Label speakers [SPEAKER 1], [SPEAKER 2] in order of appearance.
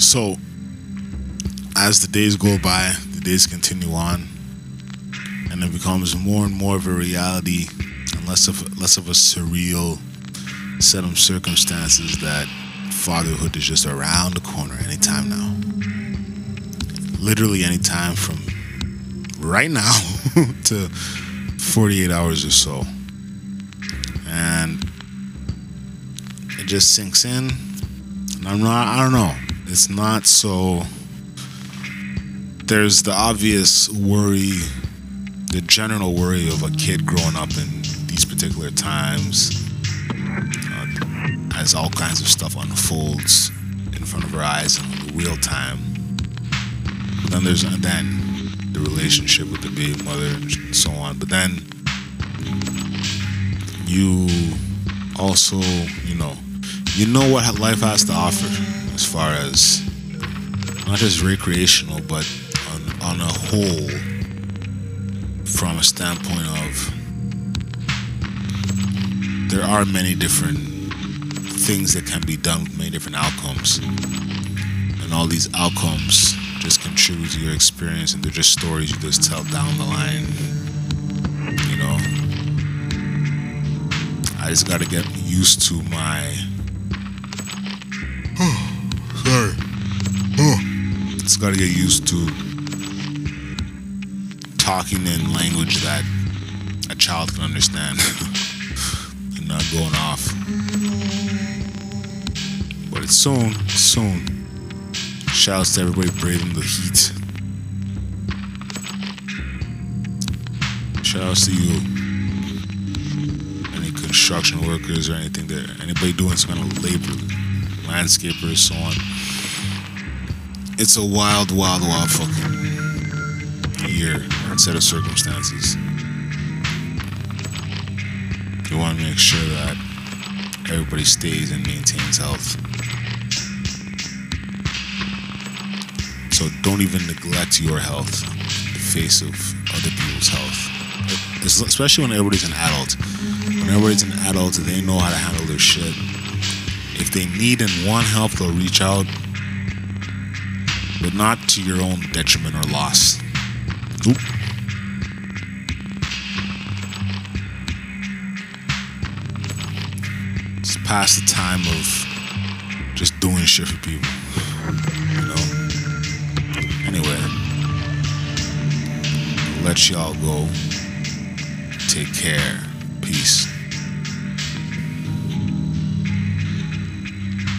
[SPEAKER 1] So, as the days go by, the days continue on, and it becomes more and more of a reality, and less of less of a surreal set of circumstances that fatherhood is just around the corner anytime now. Literally anytime from right now to 48 hours or so. And it just sinks in. And I'm not, I don't know. It's not so. There's the obvious worry, the general worry of a kid growing up in these particular times uh, as all kinds of stuff unfolds in front of our eyes in real time. But then there's then the relationship with the baby mother and so on. But then you also, you know, you know what life has to offer as far as not just recreational, but on, on a whole, from a standpoint of there are many different things that can be done with many different outcomes. And all these outcomes just contribute to your experience and they're just stories you just tell down the line. You know? I just gotta get used to my Just gotta get used to talking in language that a child can understand and not going off. But it's soon, soon. Shouts to everybody braving the heat. Shouts to you. Any construction workers or anything there. Anybody doing some kind of labor, landscapers, so on. It's a wild, wild, wild fucking year and set of circumstances. You want to make sure that everybody stays and maintains health. So don't even neglect your health in the face of other people's health. Especially when everybody's an adult. When everybody's an adult, they know how to handle their shit. If they need and want help, they'll reach out, but not to your own detriment or loss. Oop. It's past the time of just doing shit for people. You know? Anyway, I'll let y'all go. Take care. Peace.